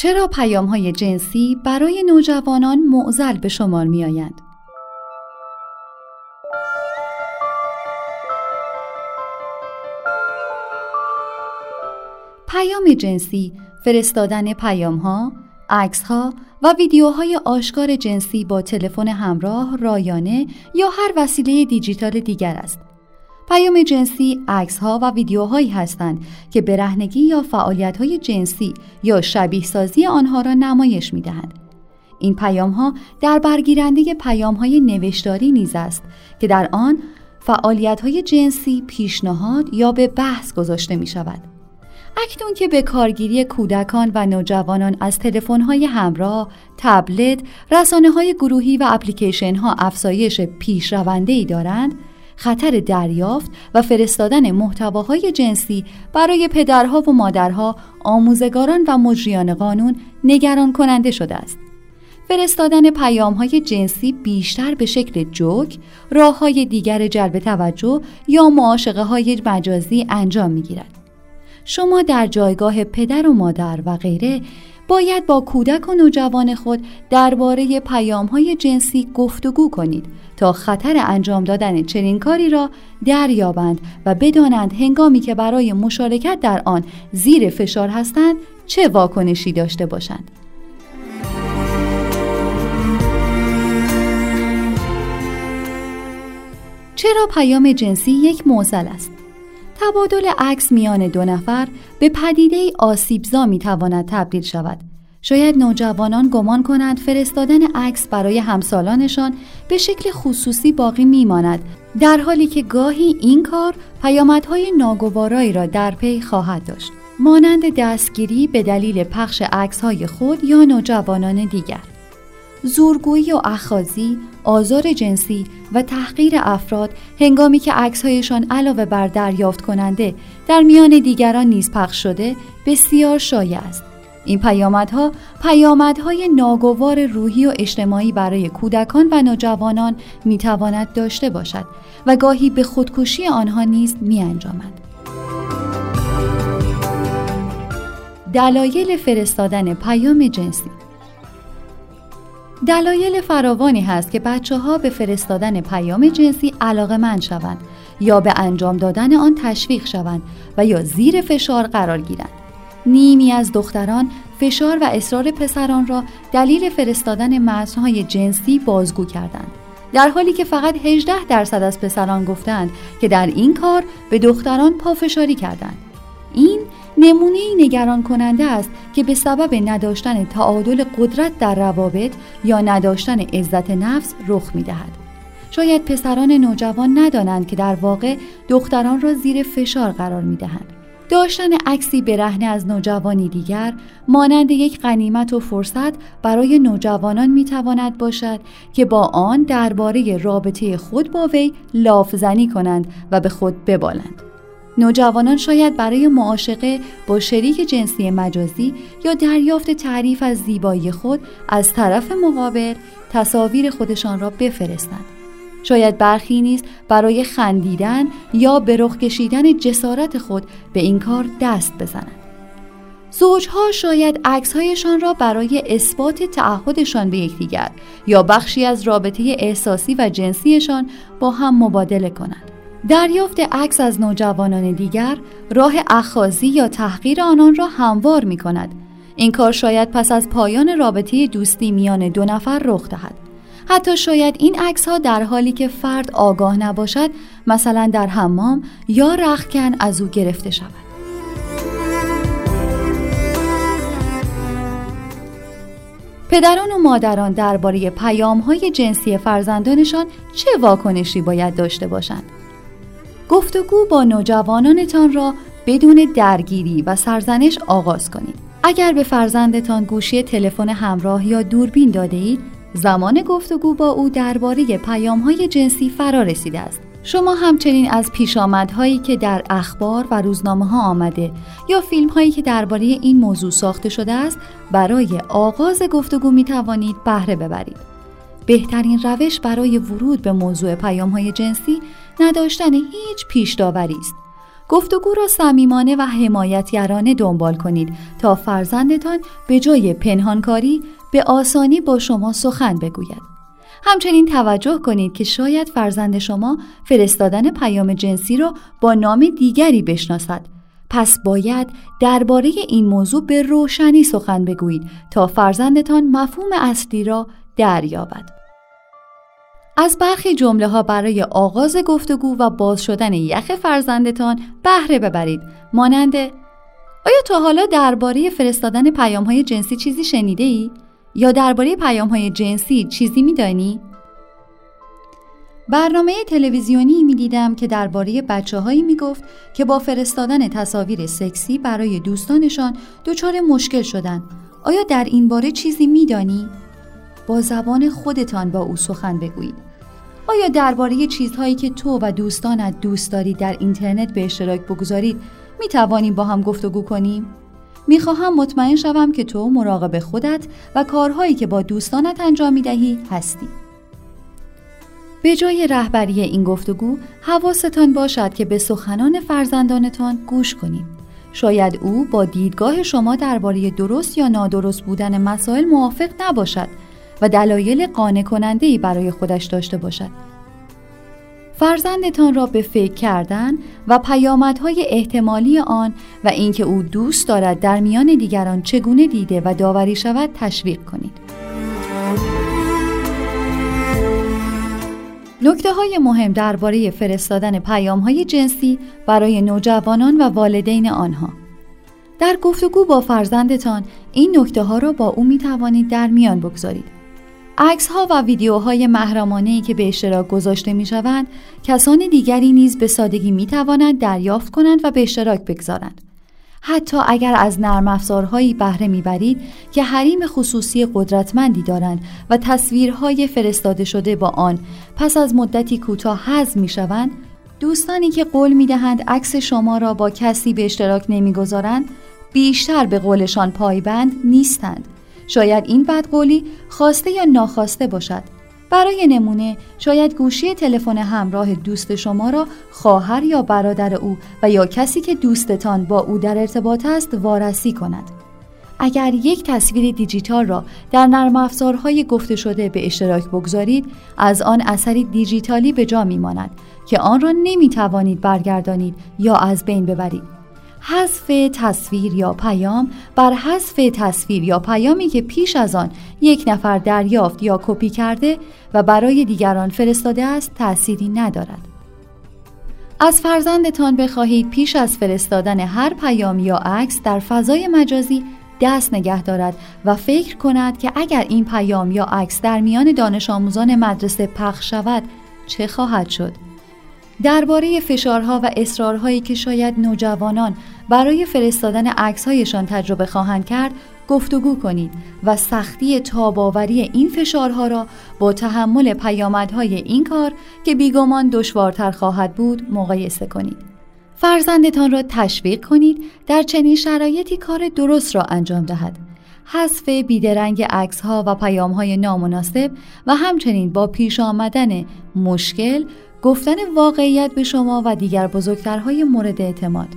چرا پیام های جنسی برای نوجوانان معزل به شمار می آیند؟ پیام جنسی فرستادن پیام ها، عکس ها و ویدیوهای آشکار جنسی با تلفن همراه، رایانه یا هر وسیله دیجیتال دیگر است. پیام جنسی عکس ها و ویدیوهایی هستند که برهنگی یا فعالیت های جنسی یا شبیه سازی آنها را نمایش می دهند. این پیام ها در برگیرنده پیام های نوشتاری نیز است که در آن فعالیت های جنسی پیشنهاد یا به بحث گذاشته می شود. اکنون که به کارگیری کودکان و نوجوانان از های همراه، تبلت، های گروهی و ها افزایش ای دارند، خطر دریافت و فرستادن محتواهای جنسی برای پدرها و مادرها، آموزگاران و مجریان قانون نگران کننده شده است. فرستادن پیام های جنسی بیشتر به شکل جوک، راه های دیگر جلب توجه یا معاشقه های مجازی انجام می گیرد. شما در جایگاه پدر و مادر و غیره باید با کودک و نوجوان خود درباره پیام های جنسی گفتگو کنید تا خطر انجام دادن چنین کاری را دریابند و بدانند هنگامی که برای مشارکت در آن زیر فشار هستند چه واکنشی داشته باشند. چرا پیام جنسی یک موزل است؟ تبادل عکس میان دو نفر به پدیده آسیبزا می تواند تبدیل شود. شاید نوجوانان گمان کنند فرستادن عکس برای همسالانشان به شکل خصوصی باقی میماند در حالی که گاهی این کار پیامدهای ناگوارایی را در پی خواهد داشت مانند دستگیری به دلیل پخش عکسهای خود یا نوجوانان دیگر زورگویی و اخازی، آزار جنسی و تحقیر افراد هنگامی که عکسهایشان علاوه بر دریافت کننده در میان دیگران نیز پخش شده بسیار شایع است. این پیامدها پیامدهای ناگوار روحی و اجتماعی برای کودکان و نوجوانان می‌تواند داشته باشد و گاهی به خودکشی آنها نیز می انجامد. دلایل فرستادن پیام جنسی دلایل فراوانی هست که بچه ها به فرستادن پیام جنسی علاقه من شوند یا به انجام دادن آن تشویق شوند و یا زیر فشار قرار گیرند. نیمی از دختران فشار و اصرار پسران را دلیل فرستادن متنهای جنسی بازگو کردند. در حالی که فقط 18 درصد از پسران گفتند که در این کار به دختران پافشاری کردند. این نمونه نگران کننده است که به سبب نداشتن تعادل قدرت در روابط یا نداشتن عزت نفس رخ می دهد. شاید پسران نوجوان ندانند که در واقع دختران را زیر فشار قرار می دهند. داشتن عکسی برهنه از نوجوانی دیگر مانند یک غنیمت و فرصت برای نوجوانان می تواند باشد که با آن درباره رابطه خود با وی لافزنی کنند و به خود ببالند. نوجوانان شاید برای معاشقه با شریک جنسی مجازی یا دریافت تعریف از زیبایی خود از طرف مقابل تصاویر خودشان را بفرستند. شاید برخی نیز برای خندیدن یا به رخ کشیدن جسارت خود به این کار دست بزنند. زوجها شاید عکسهایشان را برای اثبات تعهدشان به یکدیگر یا بخشی از رابطه احساسی و جنسیشان با هم مبادله کنند. دریافت عکس از نوجوانان دیگر راه اخازی یا تحقیر آنان را هموار می کند. این کار شاید پس از پایان رابطه دوستی میان دو نفر رخ دهد. حتی شاید این عکس ها در حالی که فرد آگاه نباشد مثلا در حمام یا رخکن از او گرفته شود. پدران و مادران درباره پیام های جنسی فرزندانشان چه واکنشی باید داشته باشند؟ گفتگو با نوجوانانتان را بدون درگیری و سرزنش آغاز کنید. اگر به فرزندتان گوشی تلفن همراه یا دوربین داده اید، زمان گفتگو با او درباره پیامهای جنسی فرا رسیده است. شما همچنین از پیشامدهایی که در اخبار و روزنامه ها آمده یا فیلم هایی که درباره این موضوع ساخته شده است برای آغاز گفتگو می توانید بهره ببرید. بهترین روش برای ورود به موضوع پیام های جنسی نداشتن هیچ پیش است. گفتگو را صمیمانه و حمایتگرانه دنبال کنید تا فرزندتان به جای پنهانکاری به آسانی با شما سخن بگوید. همچنین توجه کنید که شاید فرزند شما فرستادن پیام جنسی را با نام دیگری بشناسد. پس باید درباره این موضوع به روشنی سخن بگویید تا فرزندتان مفهوم اصلی را دریابد. از برخی جمله ها برای آغاز گفتگو و باز شدن یخ فرزندتان بهره ببرید مانند آیا تا حالا درباره فرستادن پیام های جنسی چیزی شنیده ای؟ یا درباره پیام های جنسی چیزی میدانی؟ برنامه تلویزیونی می دیدم که درباره بچه هایی می گفت که با فرستادن تصاویر سکسی برای دوستانشان دچار مشکل شدن. آیا در این باره چیزی می دانی؟ با زبان خودتان با او سخن بگویید. آیا درباره چیزهایی که تو و دوستانت دوست داری در اینترنت به اشتراک بگذارید می توانیم با هم گفتگو کنیم؟ می‌خواهم مطمئن شوم که تو مراقب خودت و کارهایی که با دوستانت انجام می دهی هستی. به جای رهبری این گفتگو حواستان باشد که به سخنان فرزندانتان گوش کنید. شاید او با دیدگاه شما درباره درست یا نادرست بودن مسائل موافق نباشد و دلایل قانع کننده ای برای خودش داشته باشد. فرزندتان را به فکر کردن و پیامدهای احتمالی آن و اینکه او دوست دارد در میان دیگران چگونه دیده و داوری شود تشویق کنید. نکته های مهم درباره فرستادن پیام های جنسی برای نوجوانان و والدین آنها در گفتگو با فرزندتان این نکته ها را با او می توانید در میان بگذارید عکس ها و ویدیوهای محرمانه که به اشتراک گذاشته می شوند کسان دیگری نیز به سادگی می توانند دریافت کنند و به اشتراک بگذارند. حتی اگر از نرم افزارهایی بهره می‌برید که حریم خصوصی قدرتمندی دارند و تصویرهای فرستاده شده با آن پس از مدتی کوتاه حذف می‌شوند دوستانی که قول می‌دهند عکس شما را با کسی به اشتراک نمی‌گذارند بیشتر به قولشان پایبند نیستند شاید این بدقولی خواسته یا ناخواسته باشد. برای نمونه شاید گوشی تلفن همراه دوست شما را خواهر یا برادر او و یا کسی که دوستتان با او در ارتباط است وارسی کند. اگر یک تصویر دیجیتال را در نرم افزارهای گفته شده به اشتراک بگذارید از آن اثری دیجیتالی به جا میماند که آن را نمی توانید برگردانید یا از بین ببرید. حذف تصویر یا پیام بر حذف تصویر یا پیامی که پیش از آن یک نفر دریافت یا کپی کرده و برای دیگران فرستاده است تأثیری ندارد. از فرزندتان بخواهید پیش از فرستادن هر پیام یا عکس در فضای مجازی دست نگه دارد و فکر کند که اگر این پیام یا عکس در میان دانش آموزان مدرسه پخش شود چه خواهد شد؟ درباره فشارها و اصرارهایی که شاید نوجوانان برای فرستادن عکسهایشان تجربه خواهند کرد گفتگو کنید و سختی تاباوری این فشارها را با تحمل پیامدهای این کار که بیگمان دشوارتر خواهد بود مقایسه کنید. فرزندتان را تشویق کنید در چنین شرایطی کار درست را انجام دهد. حذف بیدرنگ عکس ها و پیام های نامناسب و همچنین با پیش آمدن مشکل گفتن واقعیت به شما و دیگر بزرگترهای مورد اعتماد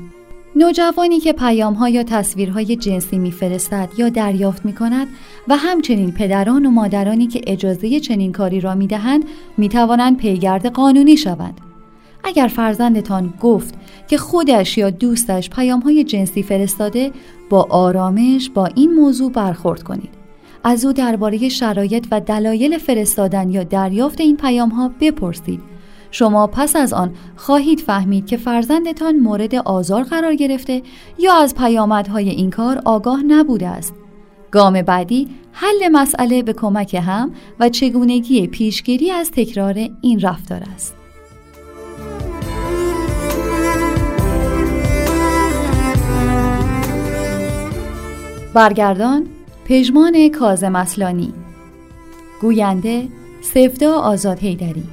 نوجوانی که پیام ها یا تصویرهای جنسی میفرستد یا دریافت می کند و همچنین پدران و مادرانی که اجازه چنین کاری را می دهند می توانند پیگرد قانونی شوند. اگر فرزندتان گفت که خودش یا دوستش پیام های جنسی فرستاده با آرامش با این موضوع برخورد کنید. از او درباره شرایط و دلایل فرستادن یا دریافت این پیام ها بپرسید شما پس از آن خواهید فهمید که فرزندتان مورد آزار قرار گرفته یا از پیامدهای این کار آگاه نبوده است. گام بعدی حل مسئله به کمک هم و چگونگی پیشگیری از تکرار این رفتار است. برگردان پژمان کازم اصلانی گوینده سفدا آزاد هیدری